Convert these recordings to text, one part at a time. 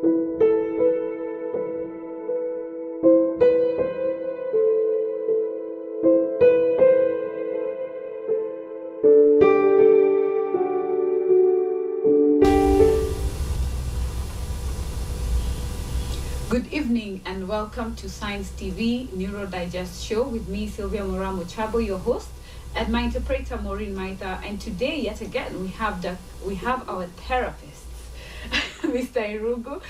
Good evening and welcome to Signs TV Neuro Digest Show with me, Sylvia Moraa Mochabo, your host, and my interpreter, Maureen Maitha. And today, yet again, we have the we have our therapist, Mr. Irungu,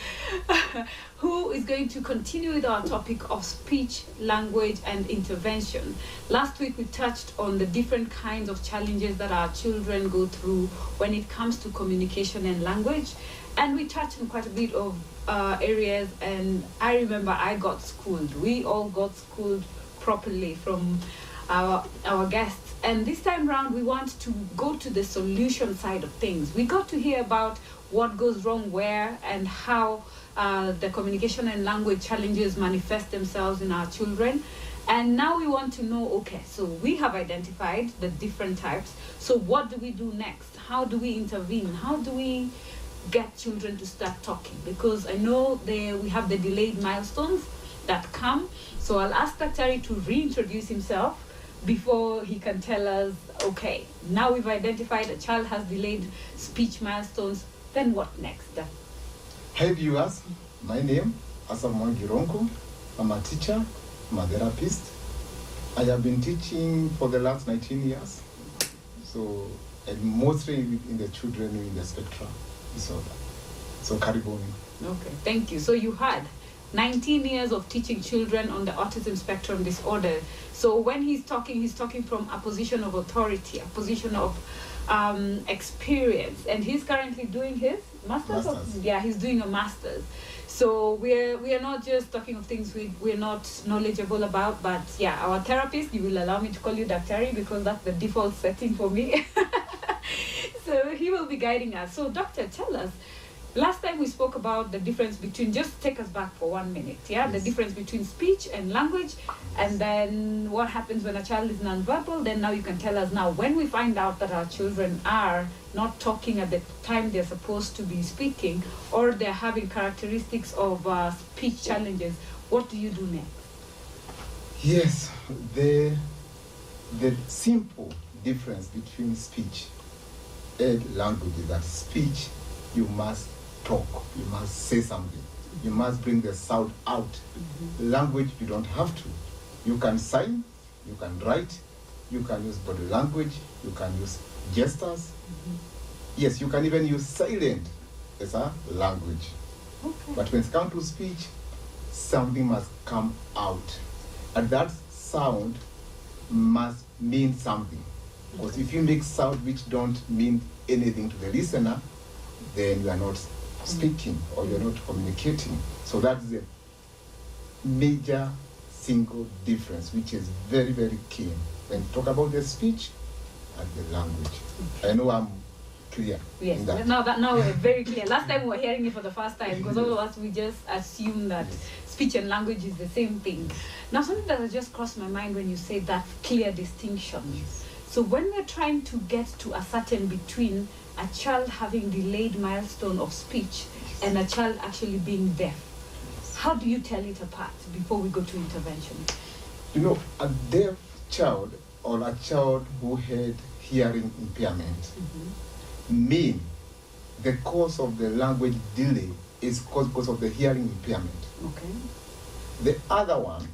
who is going to continue with our topic of speech, language, and intervention. Last week, we touched on the different kinds of challenges that our children go through when it comes to communication and language. And we touched on quite a bit of uh, areas, and I remember I got schooled. We all got schooled properly from our, our guests. And this time round, we want to go to the solution side of things. We got to hear about what goes wrong where and how uh, the communication and language challenges manifest themselves in our children. And now we want to know okay, so we have identified the different types. So, what do we do next? How do we intervene? How do we get children to start talking? Because I know they, we have the delayed milestones that come. So, I'll ask Daktari to reintroduce himself before he can tell us okay, now we've identified a child has delayed speech milestones, then what next? Hey viewers, my name is Asamoah Gironko. I'm a teacher, I'm a therapist. I have been teaching for the last 19 years. So, and mostly in the children in the spectrum disorder. So, Karibuni. Okay, thank you. So you had 19 years of teaching children on the autism spectrum disorder. So when he's talking, he's talking from a position of authority, a position of um, experience, and he's currently doing his master's. Masters. yeah, he's doing a master's. So we're we are not just talking of things we we're not knowledgeable about, but yeah, our therapist. You will allow me to call you Daktari because that's the default setting for me. so he will be guiding us. So doctor, tell us. Last time we spoke about the difference between just take us back for one minute, yeah, the difference between speech and language, and then what happens when a child is nonverbal. Then now you can tell us now when we find out that our children are not talking at the time they're supposed to be speaking, or they're having characteristics of uh, speech challenges. What do you do next? Yes, the, the simple difference between speech and language is that speech, you must talk, you must say something, you must bring the sound out. Language, you don't have to. You can sign, you can write, you can use body language, you can use gestures. Yes, you can even use silent as a language. Okay. But when it comes to speech, something must come out. And that sound must mean something. Because if you make sound which don't mean anything to the listener, then you are not speaking or you're not communicating. So that's the major single difference, which is very, very key when you talk about the speech and the language. I know I'm clear Yes, that. now that now we're very clear. Last time we were hearing it for the first time because all of us we just assume that speech and language is the same thing. Now something that has just crossed my mind when you say that clear distinction. So when we're trying to get to a certain between a child having delayed milestone of speech and a child actually being deaf, how do you tell it apart before we go to intervention? You know, a deaf child or a child who had hearing impairment mm-hmm. mean the cause of the language delay is caused because of the hearing impairment. Okay. The other one,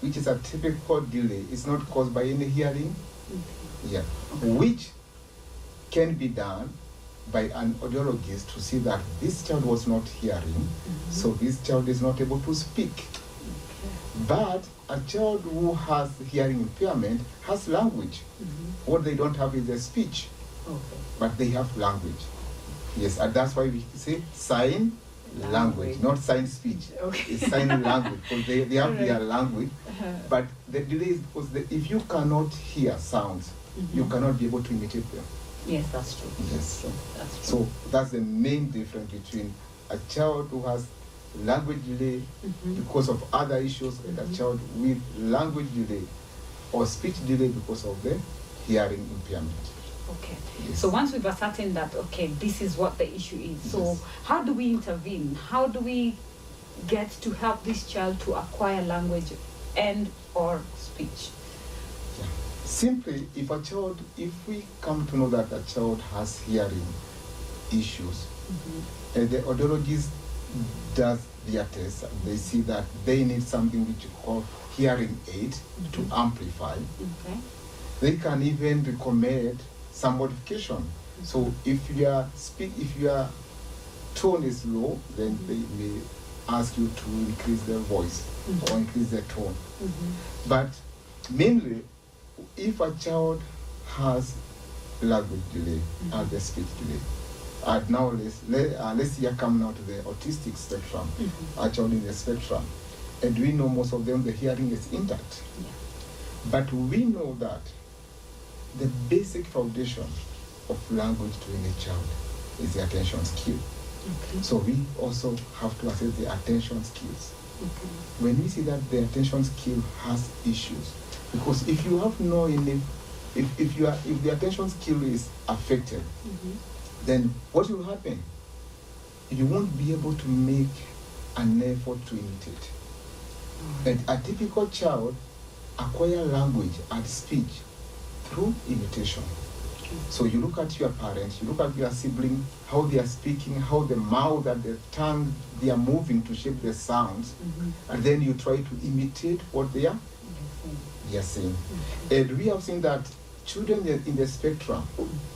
which is a typical delay, is not caused by any hearing, mm-hmm. yeah, which can be done by an audiologist to see that this child was not hearing, so this child is not able to speak. But a child who has hearing impairment has language. What they don't have is a speech, Okay. but they have language. Yes, and that's why we say sign language, Language. not sign speech. Okay. It's sign language because they, they have their language. Uh-huh. But the delay is because the, if you cannot hear sounds, you Mhm. cannot be able to imitate them. Yes, that's true. Yes. True. That's true. So that's the main difference between a child who has language delay Mhm. because of other issues and a child with language delay or speech delay because of the hearing impairment. Okay. Yes. So once we've ascertained that, okay, this is what the issue is. So Yes. how do we intervene? How do we get to help this child to acquire language and or speech? Yeah. Simply, if a child, if we come to know that a child has hearing issues, Mhm. and the audiologist does their test, and they see that they need something which you call hearing aid Mhm. to amplify. Okay. They can even recommend some modification. So if your speak, if your tone is low, then Mhm. they may ask you to increase the voice Mhm. or increase the tone. Mhm. But mainly, if a child has language delay Mhm. and the speech delay, and now let's let, uh, let's here come now to the autistic spectrum, Mhm. a child in the spectrum, and we know most of them the hearing is intact, Yeah. but we know that the basic foundation of language to any child is the attention skill. Okay. So we also have to assess the attention skills Okay. when we see that the attention skill has issues because if you have no if, if you are if the attention skill is affected Mhm. then what will happen? You won't be able to make an effort to imitate. And a typical child acquire language and speech through imitation. So you look at your parents, you look at your sibling, how they are speaking, how the mouth and the tongue they are moving to shape the sounds, Mhm. and then you try to imitate what they are Are saying. And we have seen that children in the- spectrum,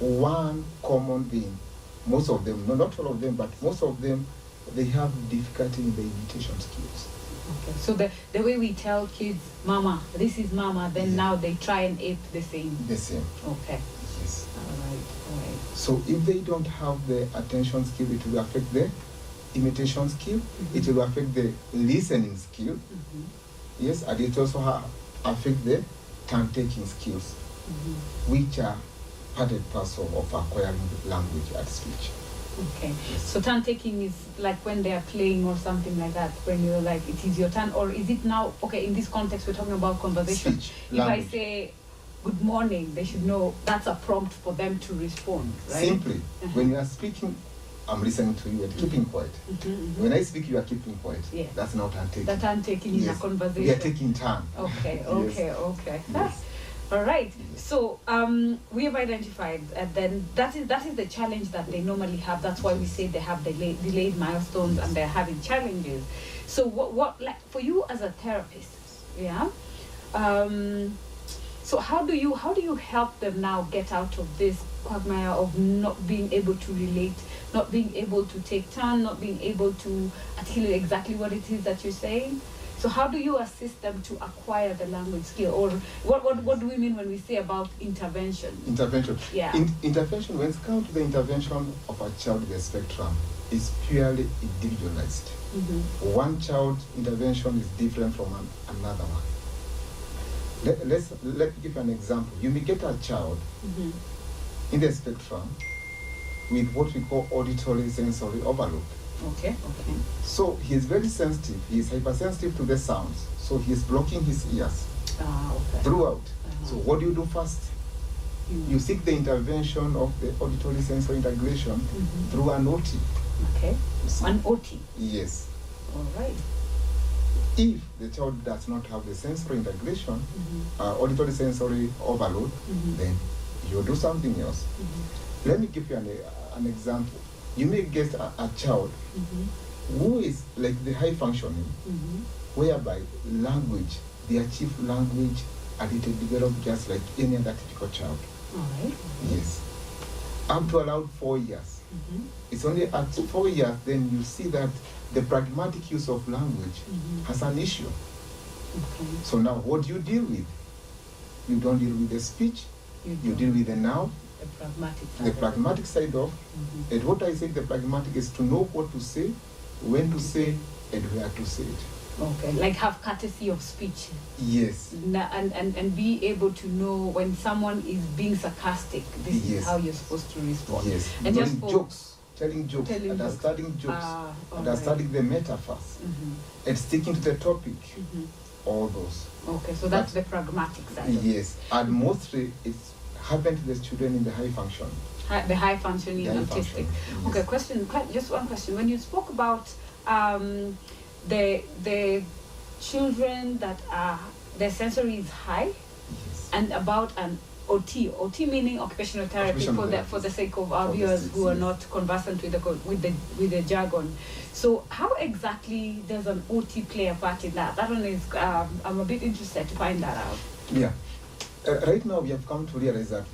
one common thing, most of them, no, not all of them, but most of them, they have difficulty in the imitation skills. Okay. So the the way we tell kids, "Mama, this is Mama," then Yeah. now they try and ape the same. The same. Okay. Yes. All right. All right. So if they don't have the attention skill, it will affect the imitation skill. It Mhm. will affect the listening skill. Mhm. Yes, and it also ha- affect the turn taking skills, Mhm. which are part and parcel of acquiring language and speech. Okay. Yes. So turn taking is like when they are playing or something like that. When you're like, it is your turn, or is it now? Okay, in this context, we're talking about conversation. Speech, if language. I say good morning, they should know that's a prompt for them to respond, right? Simply, Uh-huh. when you are speaking, I'm listening to you and keeping quiet. Mhm, mhm. When I speak, you are keeping quiet. Yeah. That's not turn taking. That turn taking in a conversation. We are taking time. Okay, Yes. okay, okay. Yes. All right. Yes. So um, we have identified, and then that is that is the challenge that they normally have. That's why we say they have delay, delayed milestones and they're having challenges. So what what like for you as a therapist, yeah. Um, so how do you how do you help them now get out of this quagmire of not being able to relate, not being able to take turn, not being able to articulate exactly what it is that you're saying? So how do you assist them to acquire the language skill, or what what, what do we mean when we say about intervention? Intervention. Yeah. In, intervention, when it comes to the intervention of a child with a spectrum, is purely individualized. Mm-hmm. One child intervention is different from an, another one. Let, let's let me give an example. You may get a child Mm-hmm. in the spectrum with what we call auditory sensory overload. Okay. Okay. So he is very sensitive. He is hypersensitive to the sounds. So he is blocking his ears Ah. Okay. throughout. Uh-huh. So what do you do first? Mm. You seek the intervention of the auditory sensory integration Mhm. through an OT. Okay. An OT. Yes. All right. If the child does not have the sensory integration, Mm-hmm. uh, auditory sensory overload, Mhm. then you do something else. Mm-hmm. Let me give you an, an example. You may get a, a child Mm-hmm. who is like the high functioning, Mm-hmm. whereby language, they achieve language and it will develop just like any other typical child. All right. Yes. Up to around four years. Mm-hmm. It's only at four years then you see that the pragmatic use of language Mhm. has an issue. Okay. So now what do you deal with? You don't deal with the speech, you don't- deal with the now, the pragmatic side. the pragmatic side of Mhm. and what I say the pragmatic is to know what to say, when to say, and where to say it. Okay, like have courtesy of speech Yes. And, and, and be able to know when someone is being sarcastic, this is how you're supposed to respond. Yes. And just for- jokes, telling jokes, Telling jokes. understanding jokes, Ah, all understanding the metaphors, Mhm, and sticking to the topic, mhm. all those. Okay, so that's the pragmatic side. Yes. And mostly it's happen to the children in the high function. Hi- the high functioning The high autistic. function, yes. Okay, question. Just one question. When you spoke about um, the the children that are their sensory is high, Yes. and about an OT. OT meaning occupational therapy Occupational for the for the sake of our For viewers who are not conversant with the with the with the jargon. So how exactly does an OT play a part in that? That one is um, I'm a bit interested to find that out. Yeah. Uh, right now, we have come to realize that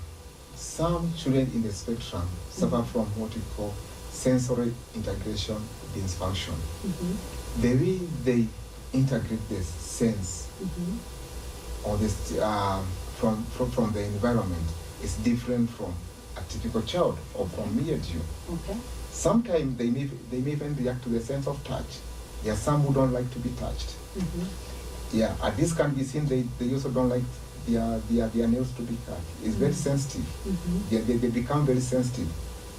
some children in the spectrum suffer from what we call sensory integration dysfunction. Mm-hmm. The way they integrate the sense Mm-hmm. or this um, from, from from the environment is different from a typical child or from me and you. Okay. Sometimes they may they may even react to the sense of touch. There are some who don't like to be touched. Mm-hmm. Yeah, and this can be seen. They, they also don't like their, their their nails to be cut. It's very Mhm. sensitive. Mm-hmm. They, they, they become very sensitive.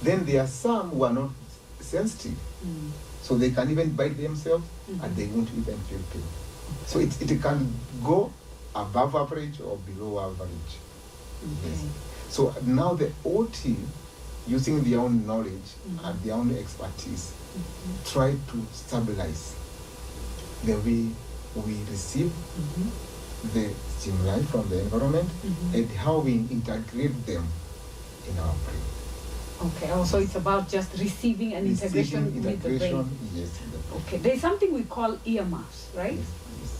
Then there are some who are not sensitive, Mm-hmm. so they can even bite themselves Mhm. and they won't even feel pain. So it, it can go above average or below average. Okay. So now the OT, using their own knowledge Mhm. and their own expertise, Mhm. try to stabilize the way we receive Mhm. The stimuli from the environment Mhm. and how we integrate them in our brain. Okay. Oh, so it's about just receiving and integration Receiving, with the brain. yes, the brain. Okay. There's something we call earmuffs, right? Yes, yes.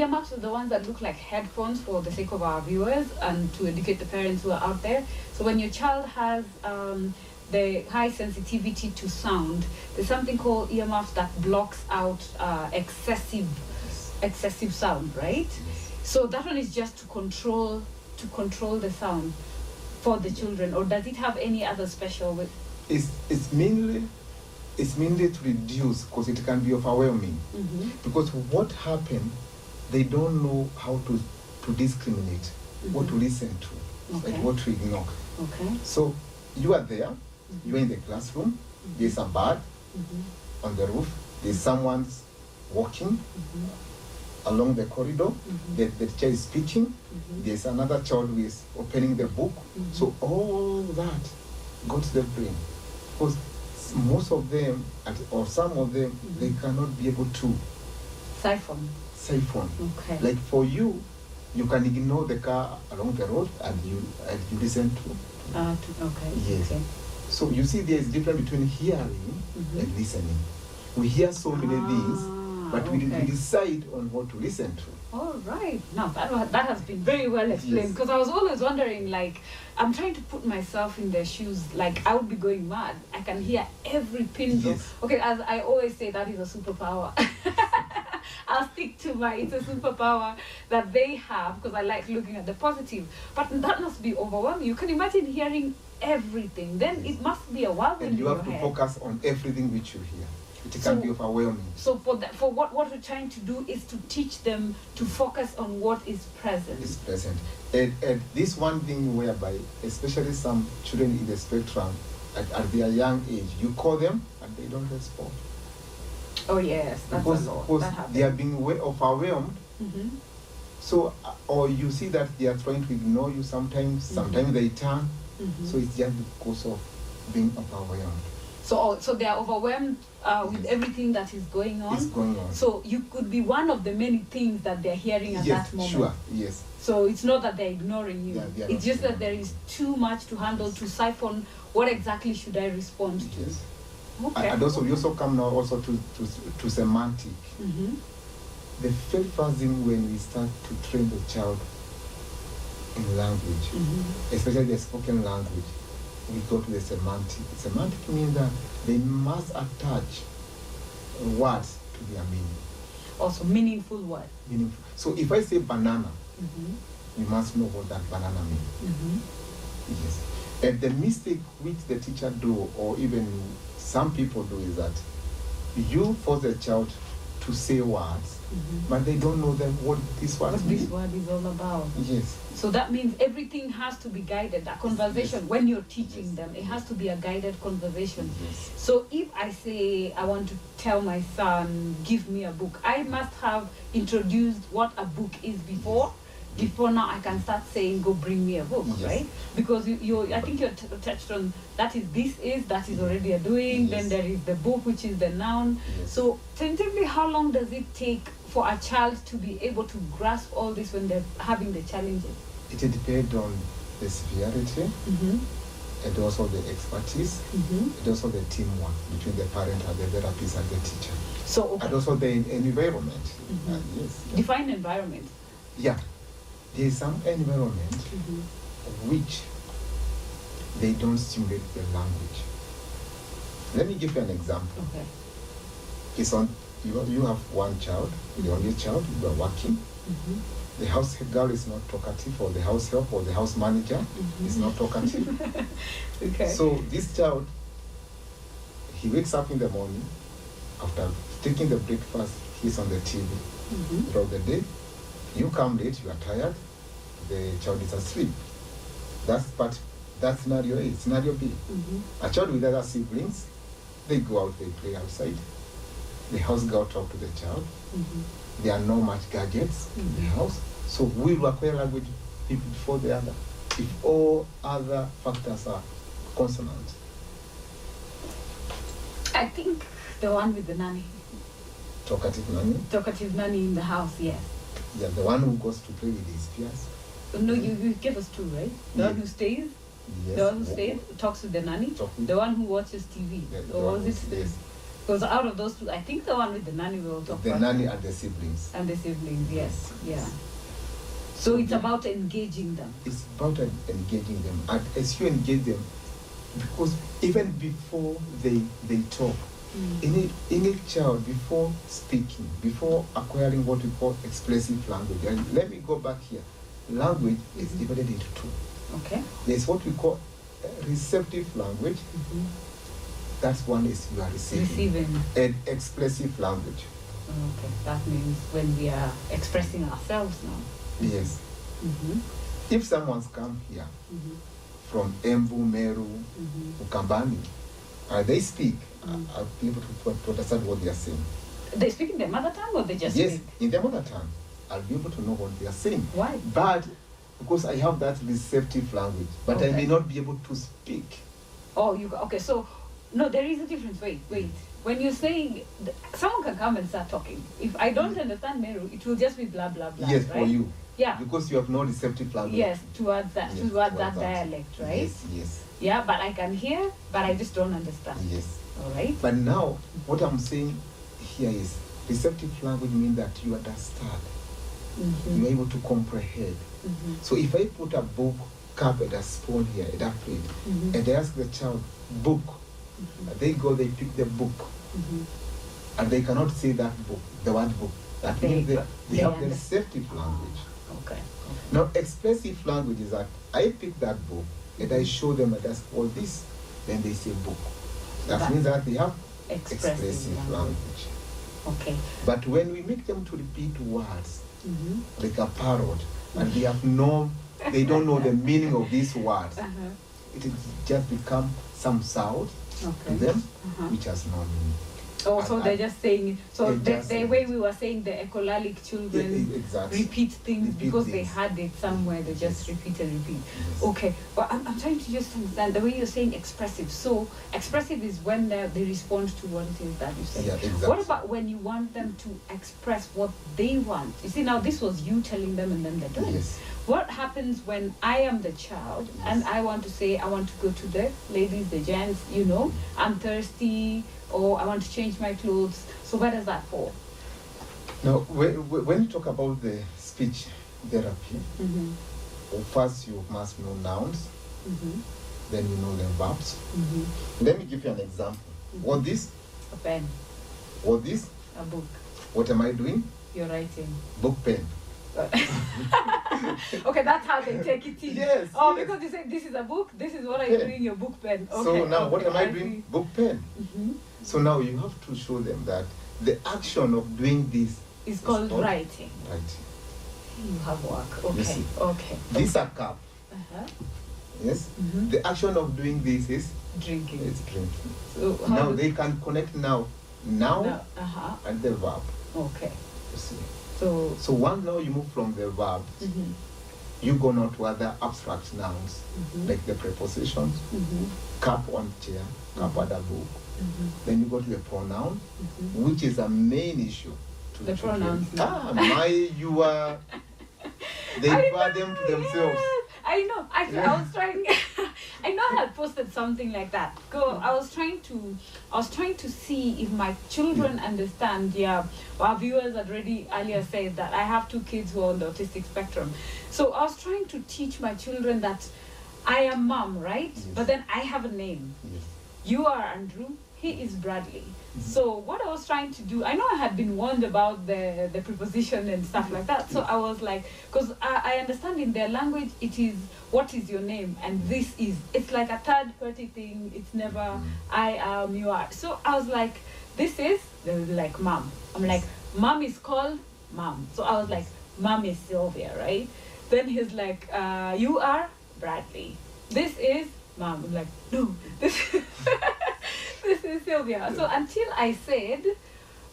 Earmuffs are the ones that look like headphones for the sake of our viewers and to educate the parents who are out there. So when your child has um, the high sensitivity to sound, there's something called earmuffs that blocks out uh, excessive Yes, excessive sound, right? yes. So that one is just to control to control the sound for the children, or does it have any other special? With, It's, it's mainly it's mainly to reduce because it can be overwhelming. Mhm. Because what happened, they don't know how to, to discriminate, what to Mhm. listen to, Okay. and what to ignore. Okay. So you are there, you're in the classroom, there's a bird Mhm. on the roof, there's someone walking. Along the corridor, Mhm. the, the teacher is speaking, Mhm. there's another child who is opening the book. Mhm. So all that go to the brain. Because most of them, or some of them, Mhm. they cannot be able to Siphon. siphon. Okay. Like for you, you can ignore the car along the road and you and you listen to. Uh, to, okay. Yes. Okay. So you see, there is difference between hearing Mhm. and listening. We hear so many things, But we, we decide on what to listen to. All right. Now that that has been very well explained Yes. because I was always wondering, like, I'm trying to put myself in their shoes. Like, I would be going mad. I can hear every pin drop. Yes. Okay, as I always say, that is a superpower. I'll stick to my it's a superpower that they have because I like looking at the positive. But that must be overwhelming. You can imagine hearing everything. Then it must be a whirlwind And you have to head. focus on everything which you hear. It can So- be overwhelming. So for that, for what what we're trying to do is to teach them to focus on what is present. is present. And, and this one thing whereby, especially some children in the spectrum, at, at their young age, you call them and they don't respond. Oh yes, that's because a lot. because they are being way overwhelmed. hmm So, uh, or you see that they are trying to ignore you sometimes, sometimes they turn. hmm So it's just because of being overwhelmed. So so they are overwhelmed uh, with everything that is going on. It's going on. So you could be one of the many things that they're hearing at yes, that moment. sure, yes. So it's not that they're ignoring you. Yeah, they it's just that there is too much to handle to siphon. What exactly should I respond to? Yes. Okay. And also, we also come now also to, to, to semantic. hmm The first thing when we start to train the child in language, hmm especially the spoken language, we go to the semantic. Semantic means that they must attach words to their meaning. Also meaningful word. Meaningful. So if I say banana, hmm you must know what that banana means. hmm Yes. And the mistake which the teacher do, or even some people do, is that you force the child to say words, hmm but they don't know them what these words What this word is all about. Yes. So that means everything has to be guided. A conversation, Yes. when you're teaching Yes. them, it has to be a guided conversation. Yes. So if I say I want to tell my son, give me a book, I must have introduced what a book is before before now I can start saying, "Go bring me a book," right? Because you, you, I think you t- touched on that is this is that is already a doing. Then there is the book, which is the noun. So tentatively, how long does it take for a child to be able to grasp all this when they're having the challenges? It depends on the severity Mm-hmm. and also the expertise Mm-hmm. and also the teamwork between the parent and the therapist and the teacher. So okay. And also the environment. Mhm. Uh, yes. yeah. define environment. Yeah. There is some environment Mm-hmm. which they don't stimulate the language. Let me give you an example. Okay. It's on you, you have one child, the only child, you are working. Mm-hmm. The house girl is not talkative, or the house help, or the house manager is not talkative. Okay. So this child, he wakes up in the morning, after taking the breakfast, he's on the TV. Mhm. Throughout the day, you come late, you are tired, the child is asleep. That's part, that's scenario A. Scenario B, Mhm. a child with other siblings, they go out, they play outside. The house girl talk to the child. Mhm. There are no much gadgets in the Mhm. house. So we will acquire language people before the other. If all other factors are consonant. I think the one with the nanny, Talkative nanny. talkative nanny in the house. Yes. Yeah, the one who goes to play with his peers. No, you, you gave us two, right? The one Yeah. who stays, Yes. the one who stays, talks with the nanny, the one who watches TV. Yeah, or one was who- it? yes. Because out of those two, I think the one with the nanny will talk The about. nanny and the siblings. And the siblings, yes, yeah. So it's about engaging them. It's about en- engaging them. And as you engage them, because even before they they talk, any any child before speaking, before acquiring what we call expressive language, and let me go back here. Language is Mhm. divided into two. Okay. There's what we call uh, receptive language. Mhm. That's one is you are receiving. Receiving. And expressive language. Okay. That means when we are expressing ourselves now. Yes. Mm-hmm. If someone's come here Mm-hmm. from Embu, Meru, Mm-hmm. Ukambani, and they speak, Mm. I- I'll be able to, to understand what they are saying. They speak in their mother tongue or they just yes, speak? in their mother tongue, I'll be able to know what they are saying. Why? But because I have that receptive language, but I may not be able to speak. Oh, you okay? So, no, there is a difference. Wait, wait. When you're saying someone can come and start talking, if I don't understand Meru, it will just be blah blah blah. yes, right? for you. Yeah. Because you have no receptive language. Yes, towards that, Yes, towards that that. dialect, right? Yes, yes, Yeah, but I can hear, but I just don't understand. yes. All right. But now, what I'm saying here is receptive language means that you understand, Mhm. you're able to comprehend. Mhm. So if I put a book, cup, and a spoon here, and a plate, Mhm. and I ask the child, book. They go, they pick the book, Mhm. and they cannot see that book, the word book. That means they, they have the receptive language. Okay. Now, expressive language is that I pick that book and I show them ask, all this, then they say book. That That- means that they have Expressive, expressive language. language. Okay. But when we make them to repeat words Mm-hmm. like a parrot, and they have no, they don't know the meaning of these words, Uh-huh. it just become some sound Okay. to them Uh-huh. which has no meaning. Oh, so And- they're just saying. So the, just the way we were saying the echolalic children Yeah, exactly. repeat things Repeat because they had it somewhere. They just Yes. repeat and repeat. Yes. Okay, but I'm, I'm trying to just understand the way you're saying expressive. So expressive is when they, they respond to what it is that you say. Yeah, exactly. What about when you want them to express what they want? You see, now this was you telling them and then they're doing. it. Yes. What happens when I am the child and I want to say I want to go to the ladies, the gents, you know, I'm thirsty or I want to change my clothes. So where does that fall? Now, when, you talk about the speech therapy, Mm-hmm. well, first you must know nouns, Mm-hmm. then you know the verbs. Mm-hmm. Let me give you an example. What this? A pen, What this? a book, What am I doing? you're writing. Book pen. okay, that's how they take it in. Yes, Oh, yes. because you say this is a book. This is what I'm Pen. doing. Your book pen. Okay. so now, what am I doing? Book pen. Mm-hmm. So now you have to show them that the action of doing this is called writing. right. You have work. Okay. Okay. This a cup. Uh-huh. Yes. Mhm. The action of doing this is Drinking. it's drinking. So Now they can connect now, now No, uh-huh. and the verb. Okay. You see. So. So once now you move from the verb, Mhm. you go now to other abstract nouns Mhm. like the prepositions, Mhm. cup on chair, cup at a book. Mhm. Then you go to the pronoun, Mhm. which is a main issue. To The pronouns. Ah, my, you are. They refer them to themselves. yes. I know. Actually, I was trying. I know I had posted something like that. Go. I was trying to. I was trying to see if my children understand. Yeah, our viewers had already earlier said that I have two kids who are on the autistic spectrum. So I was trying to teach my children that I am mom, right? Yes. But then I have a name. Yes. You are Andrew. He is Bradley. So what I was trying to do, I know I had been warned about the the preposition and stuff like that. So I was like, because I, I understand in their language it is what is your name and this is. It's like a third party thing. It's never Mhm. I am you are. So I was like, this is they were like mom. I'm like, mom is called mom. So I was like, mom is Sylvia, right? Then he's like, uh, you are Bradley. This is mom. I'm like, no, this this is Sylvia. So until I said,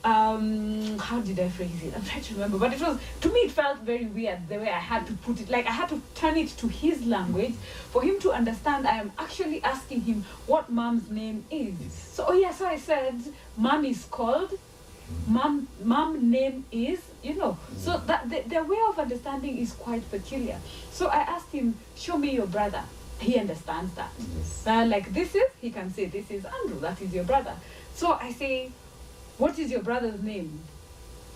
um, how did I phrase it? I'm trying to remember, but it was to me it felt very weird the way I had to put it. Like I had to turn it to his language for him to understand. I am actually asking him what mom's name is. Yes. So oh yeah, so I said, mom is called. Mom, mom name is, you know. So that the, way of understanding is quite peculiar. So I asked him, show me your brother. He understands that. Yes. Uh, like this is, he can say, this is Andrew, that is your brother. So I say, what is your brother's name?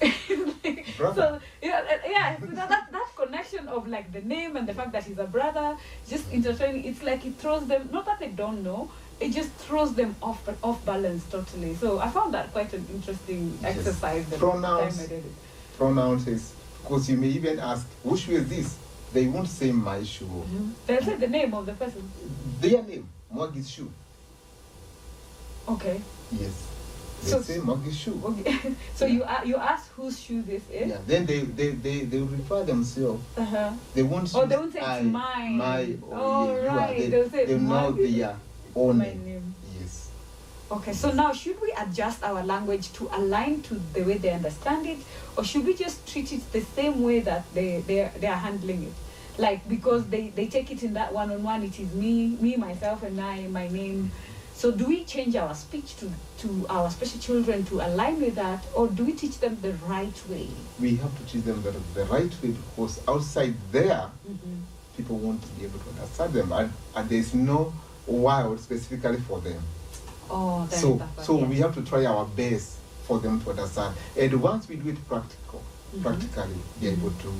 like, Brother. So yeah, uh, yeah. So that, that that connection of like the name and the fact that he's a brother, just intertwining. It's like it throws them. Not that they don't know, it just throws them off off balance totally. So I found that quite an interesting Yes. exercise. The Pronouns. time I did it. Pronouns is because you may even ask, which shoe is this? They won't say my shoe. They'll say the name of the person. Their name, Moggy's shoe. Okay. Yes. They So- say Moggy's shoe. Okay. so you a- you ask whose shoe this is. Yeah. Then they they they, they will refer themselves. Uh-huh. They won't. Oh, they won't say it's I, mine. My. Oh, you are. right. They, They'll say they know their own My name. name. Okay, so now should we adjust our language to align to the way they understand it, or should we just treat it the same way that they they they are handling it? Like because they they take it in that one on one, it is me, me, myself, and I, my name. So do we change our speech to to our special children to align with that, or do we teach them the right way? We have to teach them the, the right way because outside there, Mm-hmm. people won't be able to understand them, and, and there's no word specifically for them. Oh, that, so that so yeah. we have to try our best for them to understand. And once we do it practical, Mhm. practically, they're Mhm. able to,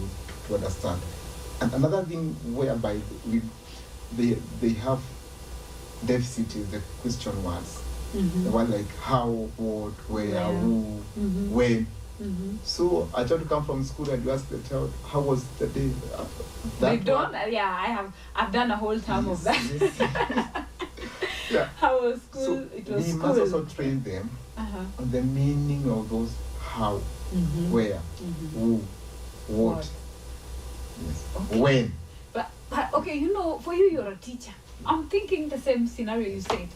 to understand. And another thing whereby we they they have deficit is the question words. Mhm. The one like how, what, where, Where. who, Mhm. when. Mhm. So I try to come from school and you ask the child, how was the day? Uh, They don't. one? Yeah, I have. I've done a whole term of Yes, that. yes. yeah. How was school? So it was we school. must also train them uh-huh. on the meaning of those how, Mhm. where, Mhm. who, what, What. yes, Okay. when. But, but okay, you know, for you, you're a teacher. I'm thinking the same scenario you said.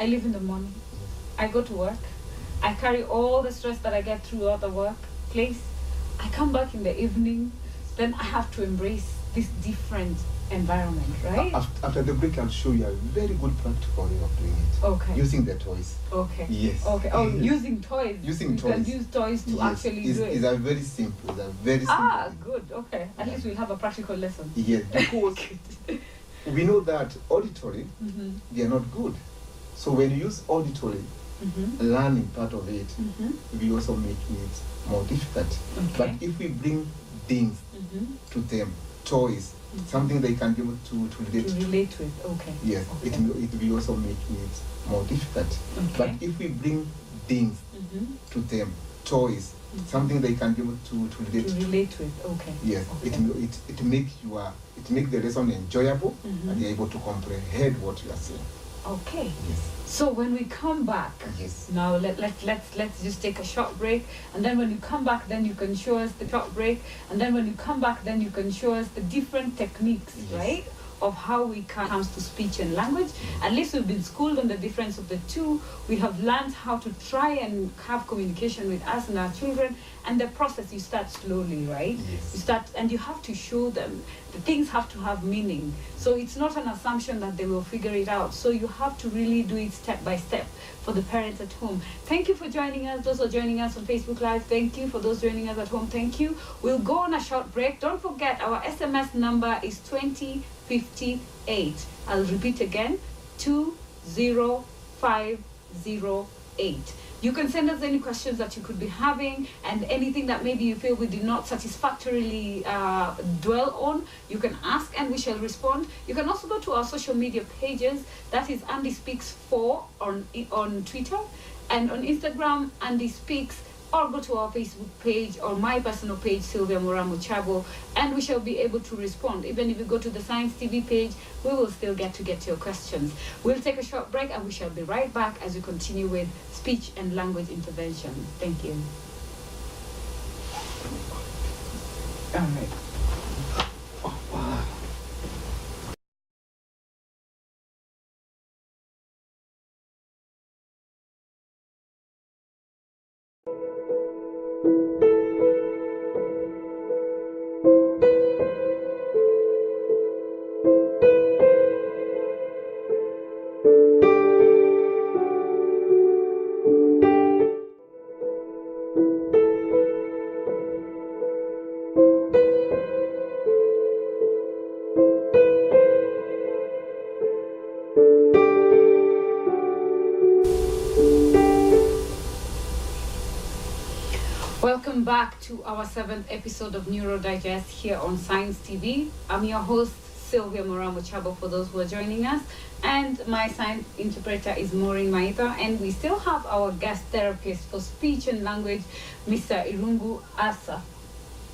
I live in the morning. I go to work. I carry all the stress that I get throughout the workplace. I come back in the evening. Then I have to embrace this different environment, right? After, after the break, I'll show you a very good practical way of doing it. Okay. Using the toys. Okay. Yes. Okay. Oh, using toys. Using you can toys. use toys to yes. actually it's, do it. it's a very simple, it's a very simple. ah, thing. good. Okay. At least we'll have a practical lesson. Yes, because we know that auditory, Mm-hmm. they are not good. So when you use auditory, Mm-hmm. learning part of it, Mm-hmm. we also make it more difficult. But if we bring things Mm-hmm. to them, toys. Something they can be able to, to relate To relate with. Okay. yes, Okay. it, will- it will also make it more difficult. Okay. But if we bring things Mm-hmm. to them, toys, Mhm. something they can be able to, to relate To relate with. Okay. yes, Okay. it, it, it make your it make the lesson enjoyable Mhm. and you're able to comprehend what you are saying. Okay. Yes. So when we come back, Yes. now let, let, let's, let's just take a short break. And then when you come back, then you can show us the short break. And then when you come back, then you can show us the different techniques, Yes. right? Of how we come comes to speech and language. At least we've been schooled on the difference of the two. We have learned how to try and have communication with us and our children. And the process you start slowly, right? Yes. You start and you have to show them the things have to have meaning. So it's not an assumption that they will figure it out. So you have to really do it step by step for the parents at home. Thank you for joining us. Those who are joining us on Facebook Live, thank you. For those joining us at home, thank you. We'll go on a short break. Don't forget our SMS number is 2058. I'll repeat again 20508. You can send us any questions that you could be having and anything that maybe you feel we did not satisfactorily uh, dwell on. You can ask and we shall respond. You can also go to our social media pages. That is Andy Speaks 4 on, on Twitter and on Instagram, Andy Speaks or go to our Facebook page or my personal page, Sylvia Moraa Mochabo, and we shall be able to respond. Even if you go to the Signs TV page, we will still get to get to your questions. We'll take a short break and we shall be right back as we continue with speech and language intervention. Thank you. All right. Back to our seventh episode of Neuro Digest here on Signs TV. I'm your host, Sylvia Moraa Mochabo, for those who are joining us. And my science interpreter is Maureen Maitha. And we still have our guest therapist for speech and language, Mr. Irungu Asa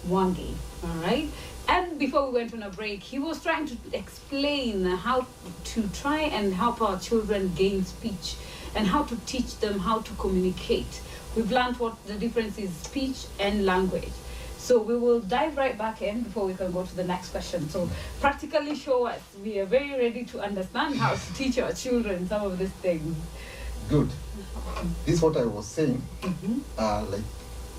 Wangi. All right. And before we went on a break, he was trying to explain how to try and help our children gain speech and how to teach them how to communicate. We've learned what the difference is speech and language. So we will dive right back in before we can go to the next question. So practically show us. We are very ready to understand how to teach our children some of these things. Good. This is what I was saying. Mhm. Uh, like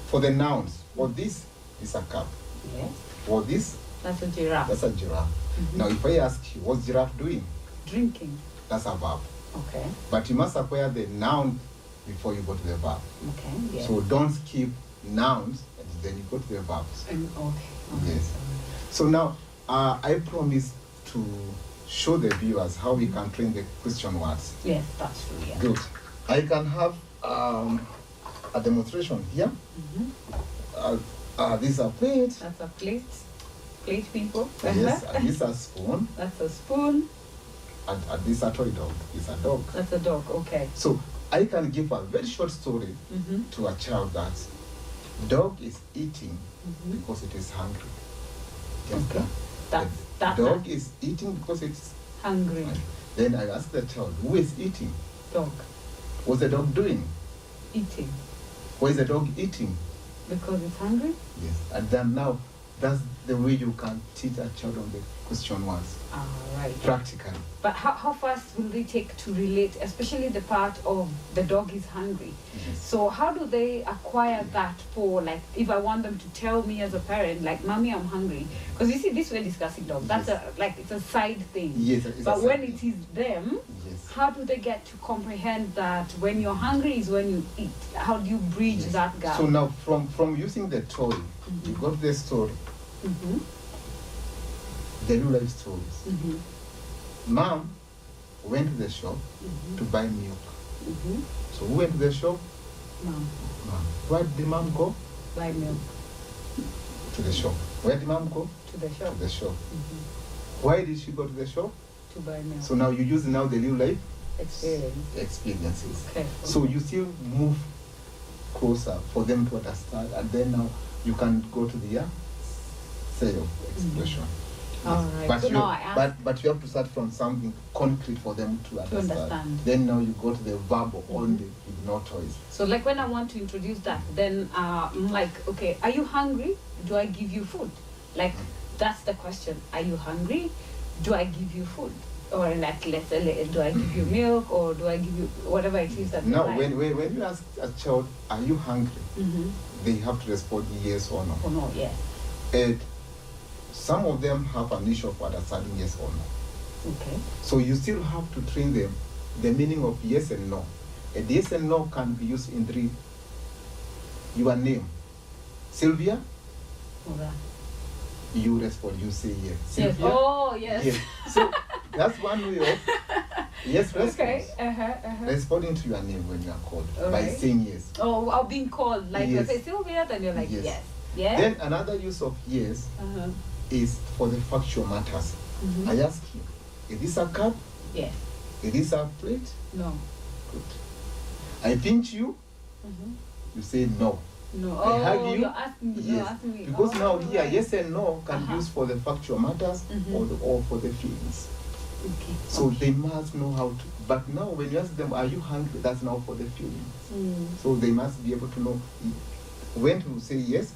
for the nouns, for this is a cup. Yes, For this, that's a giraffe. that's a giraffe. Mhm. Now, if I ask you, what's giraffe doing? Drinking. That's a verb. Okay. But you must acquire the noun before you go to the verb. Okay. Yes. So don't skip nouns and then you go to the verbs. Okay. okay. Yes. So now, uh, I promise to show the viewers how we can train the question words. Yes, that's true. Yeah. Good. I can have um, a demonstration here. Mhm. Uh, uh, this is a plate. That's a plate. Plate people. Yes, and this is a spoon. That's a spoon. And, and this is a toy dog. It's a dog. That's a dog. Okay. So I can give a very short story Mm-hmm. to a child that dog is eating Mm-hmm. because it is hungry. Just Okay. that. That's The that's dog is eating because it's hungry Then I ask the child, who is eating? dog What's the dog doing? eating Why is the dog eating? because it's hungry. Yes. And then now, that's the way you can teach a child on the question words, All right. practically. But how, how fast will they take to relate, especially the part of the dog is hungry? Yes. So how do they acquire that for like if I want them to tell me as a parent like mommy I'm hungry because you see this we're discussing dog that's Yes. a like it's a side thing Yes, but when side it thing. is them Yes. how do they get to comprehend that when you're hungry is when you eat how do you bridge Yes. that gap So now, from, from using the toy, you Mhm. got the story, mm-hmm. the real life stories. Mm-hmm. Mom went to the shop Mm-hmm. to buy milk. Mm-hmm. So who went to the shop? mom Mom. Where did the mom go? buy milk To the shop. Where did mom go? to the shop To the shop. mm-hmm. Why did she go to the shop? to buy milk So now you use now the real life experience experiences. okay So you still move closer for them to understand, and then now you can go to the uh, of expression. All Yes. right. But So you, but but you have to start from something concrete for them to understand. understand. Then now you go to the verb Mhm. only with no toys. So like when I want to introduce that, then uh, I'm like, okay, are you hungry? Do I give you food? Like that's the question. Are you hungry? do I give you food? Or like, let's say, do I give you milk or do I give you whatever it is that No, when, when, when you ask a child, are you hungry? hmm They have to respond yes or no. Oh no, yes. And some of them have an issue of understanding yes or no. Okay. So you still have to train them the meaning of yes and no. And yes and no can be used in three. Your name, Sylvia, Alright. you respond, you say yes. Yes. Oh yes. yes. So that's one way of yes response. okay. Uh-huh, uh-huh. Responding to your name when you are called by saying yes. Oh, or being called like Yes. I say Sylvia, then you're like Yes. yes. Yes. Then another use of yes uh-huh. Is for the factual matters. Mhm. I ask you, is this a cup? Yes. Is this a plate? No. Good. I pinch you, Mhm. you say no. No. I oh, hug you. you're asking me. You're Yes. asking me. Because now oh, here, right. yes and no can Uh-huh. use for the factual matters Mhm. or, the, or for the feelings. Okay. So they must know how to. But now when you ask them, are you hungry? That's now for the feelings. Mm. So they must be able to know when to say yes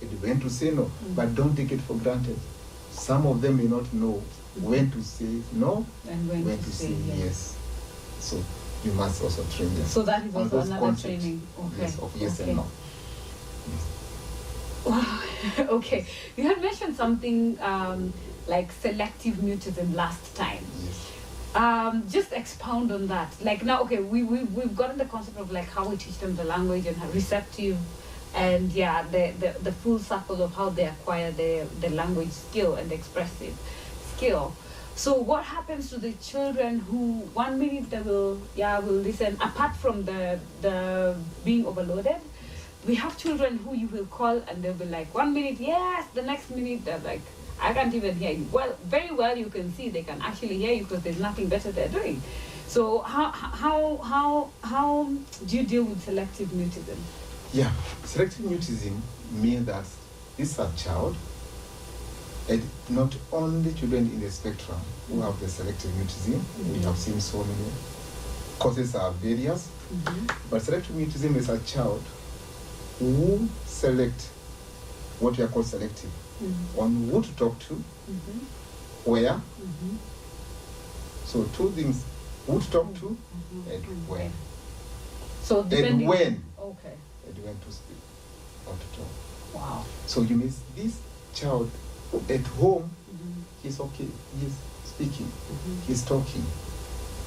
and when to say no. Mm. But don't take it for granted. Some of them may not know when to say no, And when, when to, to say, say yes. yes. So you must also train them. So that is also another concepts. training. Okay. Yes, of yes okay. and no. Yes. Wow. okay. You had mentioned something um, like selective mutism last time. Yes. Um, just expound on that. Like now, okay, we, we, we've gotten the concept of like how we teach them the language and how receptive and yeah, the, the, the full circle of how they acquire the, the language skill and expressive skill. So what happens to the children who one minute they will yeah will listen apart from the the being overloaded we have children who you will call and they'll be like one minute yes the next minute they're like i can't even hear you. Well very well you can see they can actually hear you because there's nothing better they're doing. So how how how how do you deal with selective mutism Yeah, selective mutism means that this is a child, and not only children in the spectrum who have the selective mutism, we mm-hmm. have seen so many. Causes are various, mm-hmm. but selective mutism is a child who select what we are called selective. Mm-hmm. On who to talk to, where, so two things, who to talk to and when, so and when, okay and when to speak or to talk. wow So you miss this child at home, Mhm. he's okay, he's speaking, Mhm. he's talking.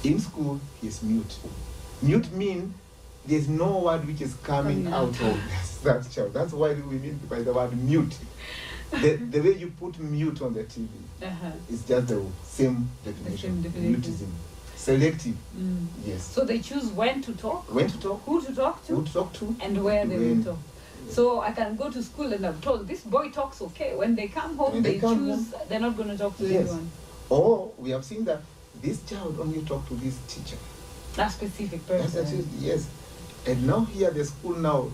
In school, he's mute. Mute mean there's no word which is coming out of that child. That's why we mean by the word mute. The, the way you put mute on the TV uh-huh. is just the same definition. definition. Mutism. Selective, Mm. yes. so they choose when to talk When to talk, who to talk to who to talk to, and where they will talk. So I can go to school and I'm told this boy talks okay. When they come home, they, they choose they're not going to talk to Yes. anyone. Or we have seen that this child only talk to this teacher. That specific person. it, yes. And now here the school now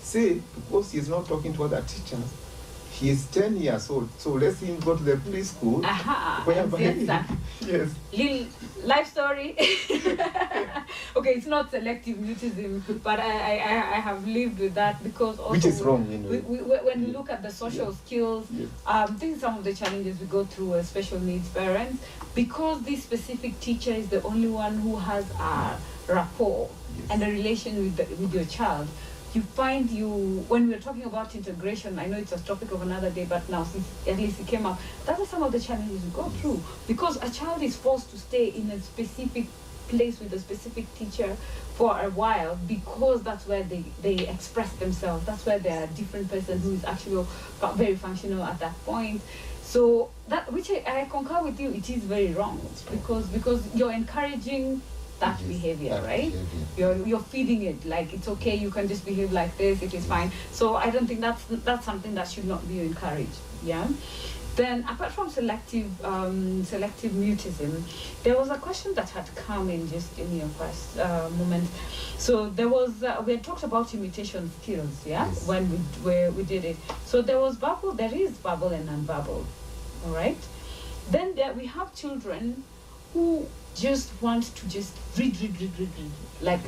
say because he is not talking to other teachers, he is ten years old. So let's him go to the preschool. Aha. whereby yes, little life story. okay, it's not selective mutism, but I, I, I- have lived with that because also Which is wrong, you know. We, we, when we look at the social Yeah. skills, Yes. um, this is some of the challenges we go through as special needs parents because this specific teacher is the only one who has a rapport Yes. and a relation with, the, with your child. You find you, when we're talking about integration, I know it's a topic of another day, but now since at least it came up, that are some of the challenges we go through because a child is forced to stay in a specific place with a specific teacher for a while because that's where they, they express themselves. That's where they're a different person who is actually very functional at that point. So that which I, I concur with you, it is very wrong. because because you're encouraging that Yes, behavior, that right? behavior. You're you're feeding it like it's okay. You can just behave like this. It is fine. So I don't think that's that's something that should not be encouraged. Yeah. Then, apart from selective um, selective mutism, there was a question that had come in just in your first uh, moment. So there was uh, we had talked about imitation skills, yeah, Yes. when we where we did it. So there was verbal, there is verbal and non-verbal, all right. Then there we have children who just want to just read, read, read, read, read, like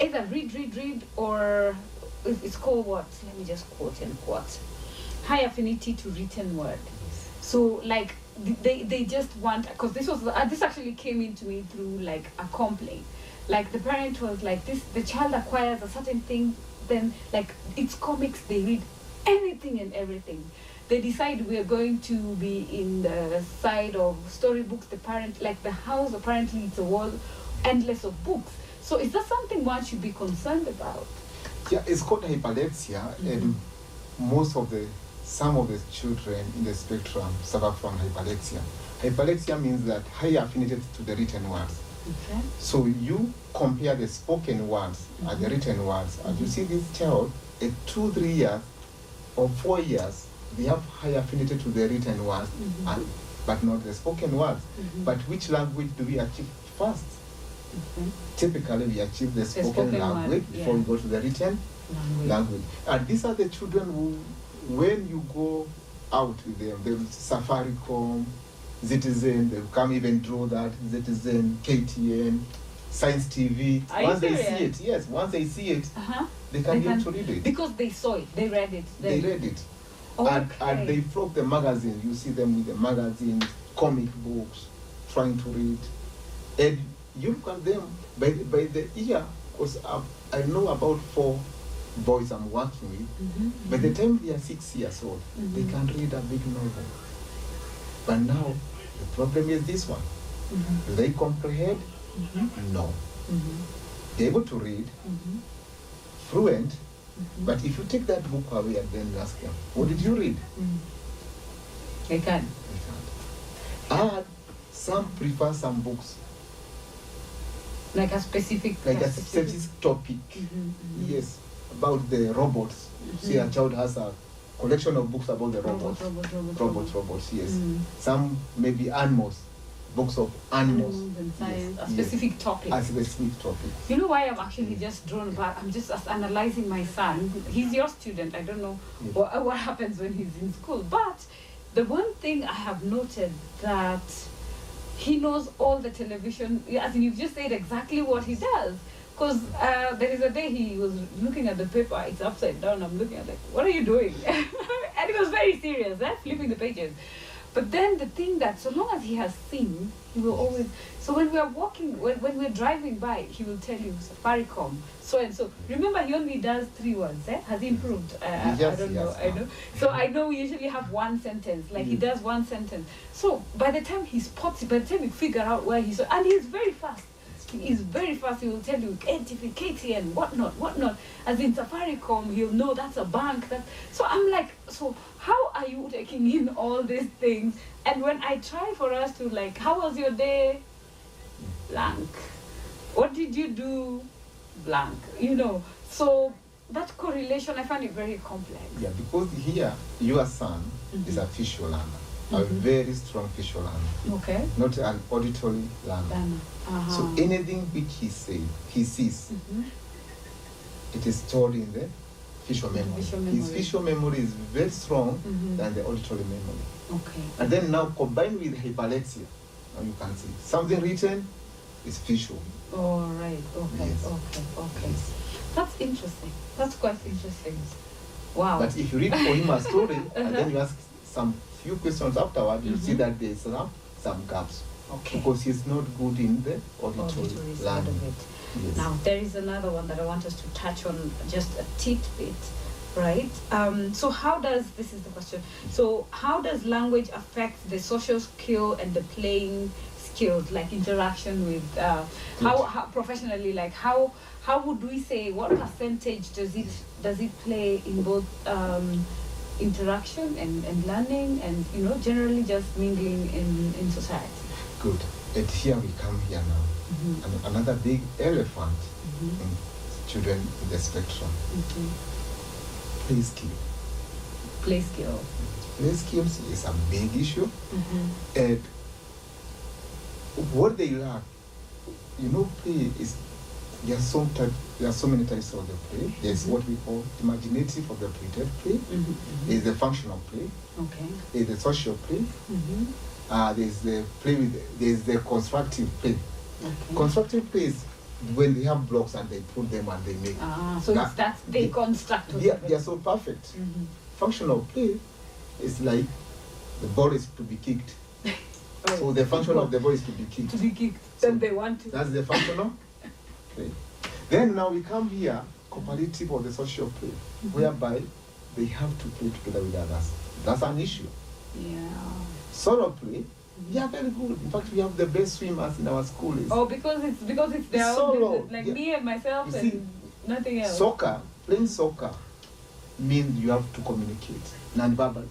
either read, read, read, or it's called what? Let me just quote and quote. High affinity to written word. So, like, they they just want because this was uh, this actually came into me through like a complaint like the parent was like this the child acquires a certain thing then like it's comics they read anything and everything they decide we are going to be in the side of storybooks the parent like the house apparently it's a wall endless of books. So is that something one should be concerned about? Yeah, it's called hyperlexia, mm-hmm. and most of the some of the children in the spectrum suffer from hyperlexia. Hyperlexia means that high affinity to the written words. okay. So you compare the spoken words and the mm-hmm. written words, and you mm-hmm. see this child at two, three years or four years, they have high affinity to the written words, Mhm. and, but not the spoken words. Mhm. But which language do we achieve first? okay. Typically, we achieve the spoken, spoken word, language before we go to the written language, language. And these are the children who, when you go out with them, they Safaricom, Citizen, they will come even draw that, Citizen, KTN, Signs TV. Are once they see it, yes, once they see it, uh-huh. they can They get can- to read it. because they saw it they read it They read it. Okay. And, and they flock the magazine. You see them with the magazines, comic books, trying to read. And you look at them by, the- by the year, because I know about four boys I'm working with. Mhm, By the time they are six years old, they Mhm. can read a big novel. But now, the problem is this one. Mhm, Do they comprehend? mhm, No. mhm, They're able to read, mhm, fluent, mhm. but if you take that book away and then ask them, what did you read? Mhm. they can They can't. And some prefer some books, like a specific like a specific topic. Mhm, mhm. Yes, about the robots. See, a Mhm. child has a collection of books about the robot robots. robot robot Robots, robots, yes. Mhm. Some maybe animals, books of animals. Animals science, Yes, a yes. specific topic. A specific topic. You know why I'm actually just drawn back? I'm just analyzing my son. He's your student. I don't know Yes. what, what happens when he's in school. But the one thing I have noted that he knows all the television, as in you've just said exactly what he does. Because uh, there is a day he was looking at the paper, it's upside down. I'm looking at like, what are you doing? and he was very serious, eh? flipping the pages. But then the thing that so long as he has seen, he will always. So when we are walking, when, when we're driving by, he will tell you Safaricom, so and so. Remember, he only does three words. Eh? Has he improved? Uh, I- I don't know. yes, I know. So I know we usually have one sentence. Like he Mm. does one sentence. So by the time he spots it, by the time we figure out where he's, and he's very fast. He's very fast. He will tell you NTV, KTN, whatnot, whatnot. As in Safaricom, he'll know that's a bank. That so I'm like, so how are you taking in all these things? And when I try for us to like, how was your day? Blank. What did you do? Blank. You know. So that correlation, I find it very complex. Yeah, because here your son is Mhm. a visual learner, a very strong visual learner, Okay. not an auditory learner. Dana. Uh-huh. So anything which he says, he sees, Mhm. it is stored in the visual memory. visual His visual memory is very strong Mhm. than the auditory memory. Okay. And then now combined with hyperlexia, now you can see something written is visual. All right. Okay. Yes. Okay. Okay. Yes. That's interesting. That's quite interesting. Wow. But if you read for him a story and then you ask some few questions afterward, you see Mhm. that there's some, some gaps okay. because he's not good in the auditory, Auditory side learning. of it. Yes. Now there is another one that I want us to touch on just a tidbit, right? Um, so how does this is the question? So how does language affect the social skill and the playing skills, like interaction with uh, how, how professionally, like how how would we say what percentage does it does it play in both um, interaction and, and learning and you know generally just mingling in in society? Good. And here we come here now. Mhm, And another big elephant mhm, in children in the spectrum. mhm. Play skill. Play skill. Play skills is a big issue. Mhm. And what they lack, you know, play is there are so type, there are so many types of the play. There's Mhm. what we call imaginative or the creative play. Mhm, There's mhm. the functional play. Okay. There's the social play. Mhm. Uh, there's the play with there's the constructive play. Okay. Constructive play is when they have blocks and they put them and they make. Ah, so That- it's that they they- construct. They are, they are so perfect. Mhm. Functional play is like the ball is to be kicked, Oh, So the function of the ball is to be kicked. to be kicked. So Then they want to. That's the functional Then now we come here, cooperative or the social play, mm-hmm. whereby they have to play together with others. That's an issue. Yeah. Solo play, mm-hmm. yeah, very good. In fact, we have the best swimmers in our school. Is Oh, because it's because it's their own Solo, business. Like yeah. me and myself You and see, nothing else. Soccer, playing soccer means you have to communicate non-verbal.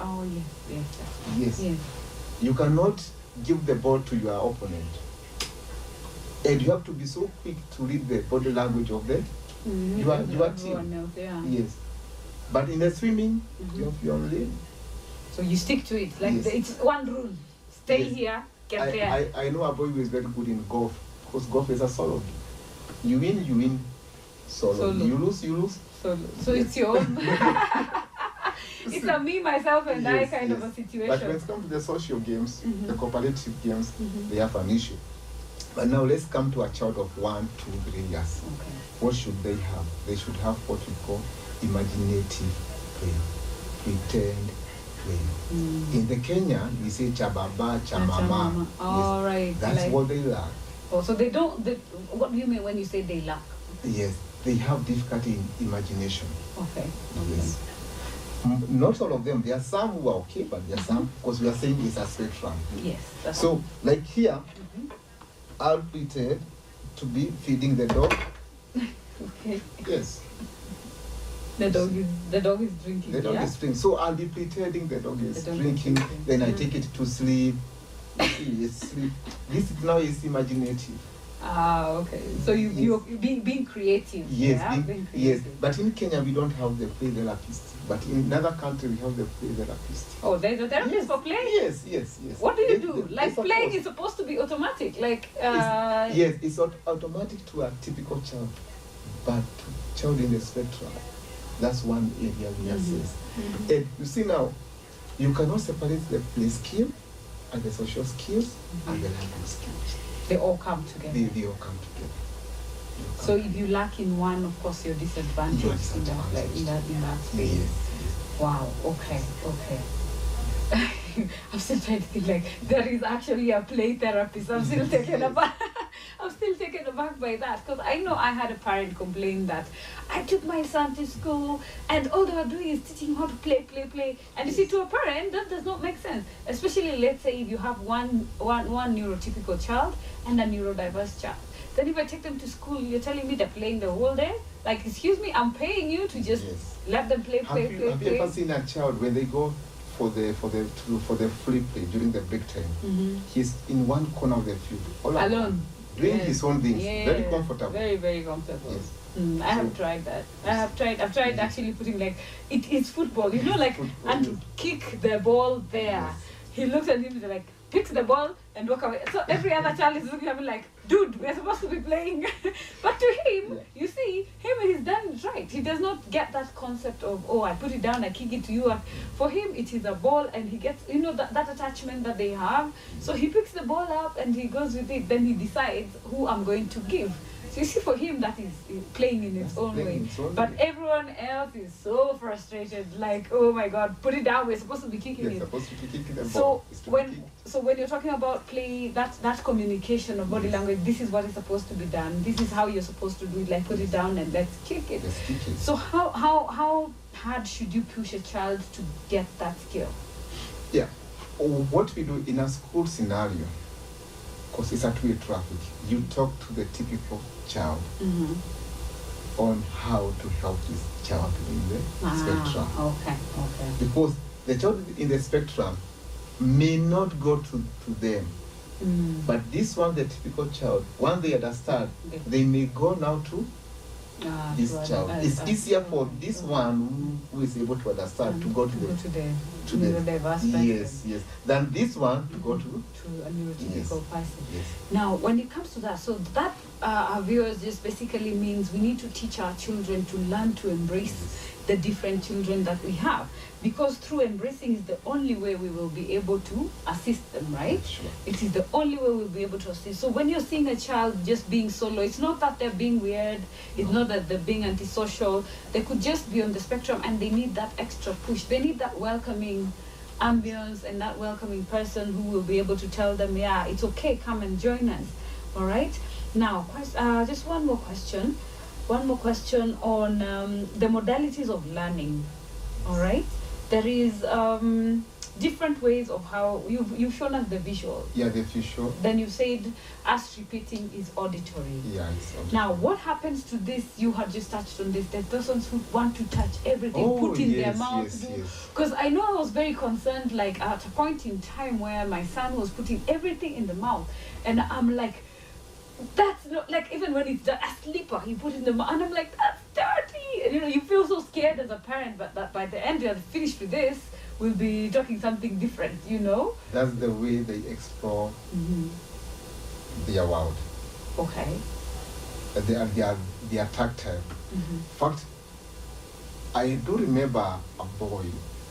oh yes, yes, Yes. yes. You cannot give the ball to your opponent. And you have to be so quick to read the body language of the Mhm. You are- you are Everyone else, yeah. yes. But in the swimming, Mhm. you have your lane. So you stick to it. Like Yes. the, it's one rule. Stay Yes. here, get I, there. I, I know a boy who is very good in golf because golf is a solo game. You win, you win solo. Solo. You lose, you lose. so so Yes. it's your own. it's a me, myself, and I Yes, kind of a situation. But when it comes to the social games, Mhm. the cooperative games, Mhm. they have an issue. But now let's come to a child of one, two, three years. Okay. What should they have? They should have what we call imaginative play, pretend play. Mm. In the Kenya, we say chababa, chamama. Chamama. All right. Yes, that's like- what they lack. Oh, so they don't. They, what do you mean when you say they lack? Yes, they have difficulty in imagination. Okay. Yes. Mm, Not all of them. There are some who are okay, but there are some because we are saying it's a spectrum. Yes. So, like here, Mhm. I'll pretend to be feeding the dog. Okay. Yes, The dog is the dog is drinking. the dog yeah? is drinking. So I'll be pretending the dog is The dog is drinking. drinking. Then I Mm. take it to sleep. Yes, sleep. This is now is imaginative. Ah, okay. So you Yes. you being being creative. Yes, yeah? in- being yes. But in Kenya, we don't have the play therapist. But in another country, we have the play therapist. Oh, there's a therapist yes. for play. Yes, yes, yes. What do you do? Like playing is supposed to be automatic. Like uh, It's- yes, it's not automatic to a typical child, but to child in the spectrum, that's one area we Mhm. assess. Mhm. And you see now, you cannot separate the play skill and the social skills and the language skills. They all come together. They, they all come together. They all come So if you lack in one, of course you're disadvantaged, in that, like, in that in that space. Yes, Wow. Okay. Okay. I'm still trying to think like there is actually a play therapist. I'm still taken aback. I'm still taken aback by that because I know I had a parent complain that I took my son to school and all they were doing is teaching him how to play, play, play. And you see, to a parent, that does not make sense. Especially, let's say, if you have one, one, one neurotypical child and a neurodiverse child. Then if I take them to school, you're telling me they're playing the whole day? Like, excuse me, I'm paying you to just Yes. let them play, Have play, you, play, have you play. ever seen a child when they go for the for the to, for the free play during the break time? Mhm. He's in one corner of the field, all Alone. doing Yes. his own things, very comfortable. Very, very comfortable. Yes. Mm, I have tried that. I have tried. I've tried actually putting like it is football. You know, like Football, and yes. kick the ball there. Yes. He looks at him like picks the ball and walk away. So every other child is looking at me like, dude, we're supposed to be playing. but to him, you see, him he's done it right. He does not get that concept of oh I put it down, I kick it to you. For him, it is a ball, and he gets you know that, that attachment that they have. So he picks the ball up and he goes with it. Then he decides who I'm going to give. So you see, for him, that is playing in its That's own way. its own But way. everyone else is so frustrated. Like, oh my God, put it down. We're supposed to be kicking They're it. supposed to be kicking So ball. It's to be when so when you're talking about play, that that communication of body Yes. language, this is what is supposed to be done. This is how you're supposed to do it. Like put it down and let's kick it. Let's kick it. So how how how hard should you push a child to get that skill? Yeah. What we do in a school scenario, because it's a two-way traffic, you talk to the typical child Mm-hmm. on how to help this child in the spectrum. Ah, okay, okay. Because the child in the spectrum may not go to, to them, Mm. but this one, the typical child, when they understand, Okay. they may go now to Ah, this so child. I- It's I- easier for this one who- who is able to understand to go to the to the to the- neurodiverse person, yes, yes, than this one to go to to a neurotypical person. yes. Now, when it comes to that, so that uh, our viewers just basically means we need to teach our children to learn to embrace the different children that we have, because through embracing is the only way we will be able to assist them, right? Sure. It is the only way we'll be able to assist. So when you're seeing a child just being solo, it's not that they're being weird, it's not that they're being antisocial. They could just be on the spectrum and they need that extra push. They need that welcoming ambience and that welcoming person who will be able to tell them, yeah, it's okay, come and join us. All right. Now, uh, just one more question. One more question on um, the modalities of learning. All right. There is um, different ways of how you've, you've shown us the visual. Yeah, the visual. Then you said us repeating is auditory. Yeah, it's auditory. Now, what happens to this? You had just touched on this. There's persons who want to touch everything, Oh, put in their yes, mouth. yes, do yes. Because I know I was very concerned, like at a point in time where my son was putting everything in the mouth, and I'm like, that's not like even when it's done, a slipper, he put in the mouth, and I'm like, that's dirty. And you know, you feel so scared as a parent, but that by the end you're finished with this, we'll be talking something different, you know? That's the way they explore their world. Okay. They are, they are, they are tactile. Mm-hmm. In fact, I do remember a boy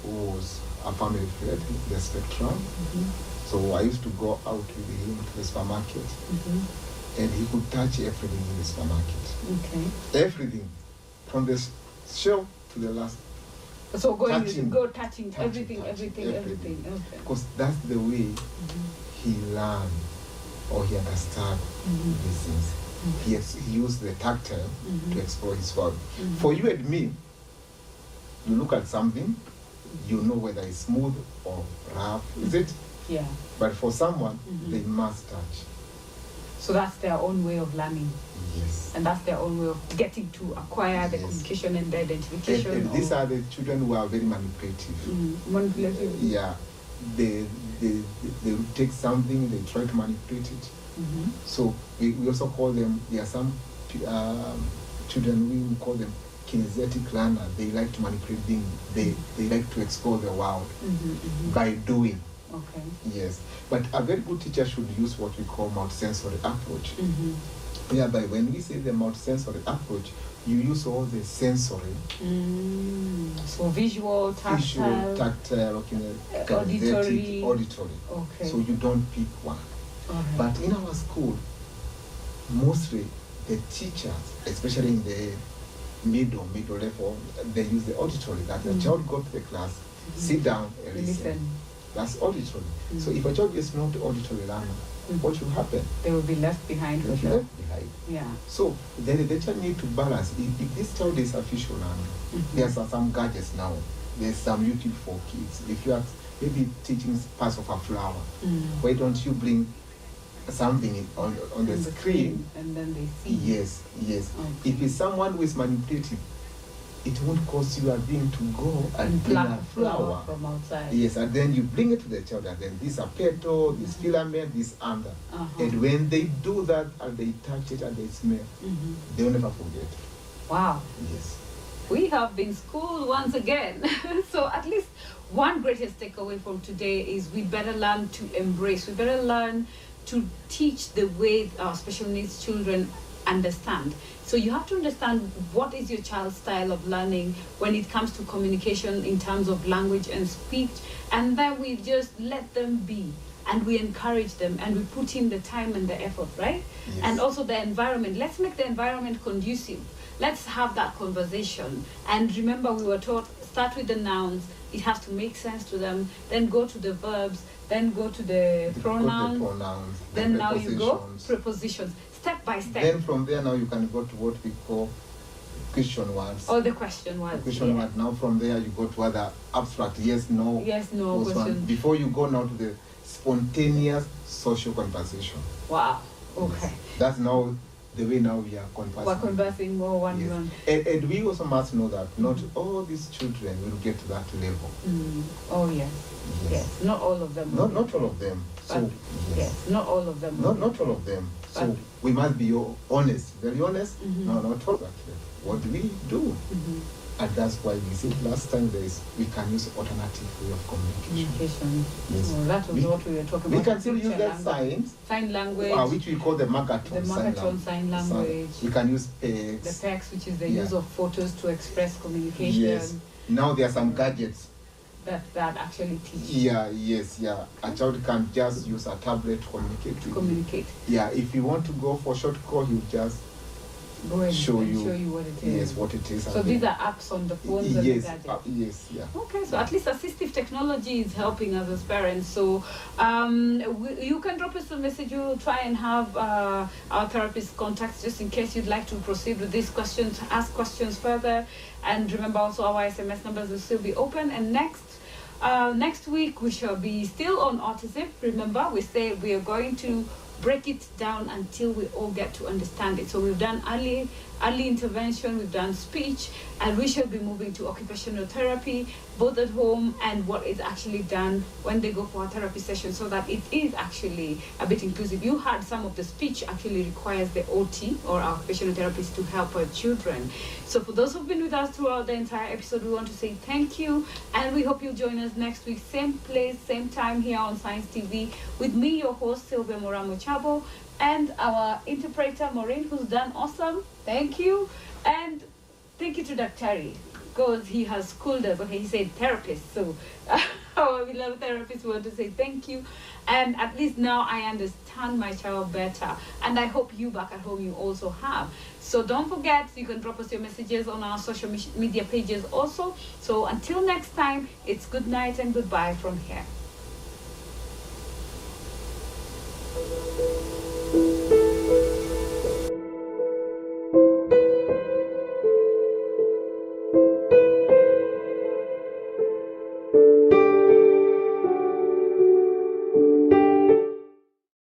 who was a family friend in the spectrum. Mm-hmm. So I used to go out with him to the supermarket Mm-hmm. and he could touch everything in the supermarket. Okay. Everything. From the shell to the last. So going Touching. go touching, Touching, everything, touching, everything, everything. everything. Okay. Because that's the way Mhm. he learned or he understood Mhm. these things. He, ex- he used the tactile to explore his world. Mhm. For you and me, you look at something, you know whether it's smooth or rough, is it? Yeah. But for someone, Mhm. they must touch. So that's their own way of learning, Yes. and that's their own way of getting to acquire the Yes. communication and the identification. and these are the children who are very manipulative. Mhm. manipulative. Yeah. They, they, they take something, they try to manipulate it. Mhm. So we, we also call them, there are some um, children, we call them kinesthetic learner. They like to manipulate things. They, they like to explore the world Mhm, mhm. by doing. Okay. Yes. But a very good teacher should use what we call multisensory approach. Mhm. Whereby when we say the multisensory approach, you use all the sensory, Mm. So visual, tactile. visual, tactile, kine- Uh, auditory. auditory. Okay. So you don't pick one. Alright. But in our school, mostly the teachers, especially in the middle, middle level, they use the auditory. That the Mm. child go to the class, Mhm. sit down and listen. listen. That's auditory. So Mm. if a child is not auditory learner, Mm. what will happen? They will be left behind They will for be sure. left behind. Yeah. So then the child need to balance. If, if this child is a visual learner, Mhm. there's are some gadgets now. There's some YouTube for kids. If you are maybe teaching parts of a flower, Mm. why don't you bring something on, on the On screen? and then they see. Yes, yes. Okay. If it's someone who is manipulative, it won't cost you a thing to go and bring a flower from outside. Yes, and then you bring it to the child, and then this a petal, this filament, this under. Uh-huh. And when they do that and they touch it and they smell, Mhm. they will never forget. Wow. Yes. We have been schooled once again. so at least one greatest takeaway from today is we better learn to embrace. We better learn to teach the way our special needs children understand. So you have to understand what is your child's style of learning when it comes to communication in terms of language and speech, and then we just let them be and we encourage them and we put in the time and the effort, right? Yes. And also the environment. Let's make the environment conducive. Let's have that conversation. And remember, we were taught start with the nouns. It has to make sense to them. Then go to the verbs. Then go to the The- pronouns. The pronouns. the Then now you go prepositions. Step by step. Then from there now you can go to what we call question words. or the question was question yeah. word. Now from there you go to other abstract yes, no. Yes, no question. Before you go now to the spontaneous social conversation. Wow. Okay. Yes. That's now the way now we are conversing. We're conversing more one Yes. one. And, and we also must know that not all these children will get to that level. Mm. Oh yes. yes. Not all of them. Not, not all of them. So, But- Yes. Not all of them. Not, not all of them. So But- we must be honest, very honest. Mhm. No, not that. What do we do? Mhm. And that's why we said last time there is we can use alternative way of communication. Communication. Yes. Oh, that was We- what we were talking We about. can still use that language. signs, Sign language. uh, which we call the Makaton The sign, Makaton lang- sign language. We can use the PECS. text, which is the Yeah. use of photos to express communication. Yes. Now there are some gadgets. That that actually teach Yeah, yes, yeah. A child can just use a tablet to communicate to with you. communicate. Yeah, if you want to go for short call, you just Go ahead show and you, show you what it is. yes what it is. So and these are apps on the phones and yes, uh, yes, yeah. Okay, so at least assistive technology is helping us as parents. So um, we, you can drop us a message. We'll try and have uh, our therapist contacts just in case you'd like to proceed with these questions, ask questions further. And remember also our SMS numbers will still be open. And next. Uh, next week we shall be still on autism. Remember, we say we are going to break it down until we all get to understand it. So we've done early early intervention, we've done speech, and we shall be moving to occupational therapy, both at home and what is actually done when they go for a therapy session, so that it is actually a bit inclusive. You heard some of the speech actually requires the OT or occupational therapist to help our children. So for those who've been with us throughout the entire episode, we want to say thank you, and we hope you'll join us next week, same place, same time here on Signs TV, with me, your host Sylvia Moraa Mochabo, and our interpreter Maureen, who's done awesome. Thank you. And thank you to Dr. Terry, because he has schooled us. Okay, he said therapist. So uh, our beloved therapist we want to say thank you. And at least now I understand my child better. And I hope you back at home you also have. So don't forget, you can drop us your messages on our social media pages also. So until next time, it's good night and goodbye from here.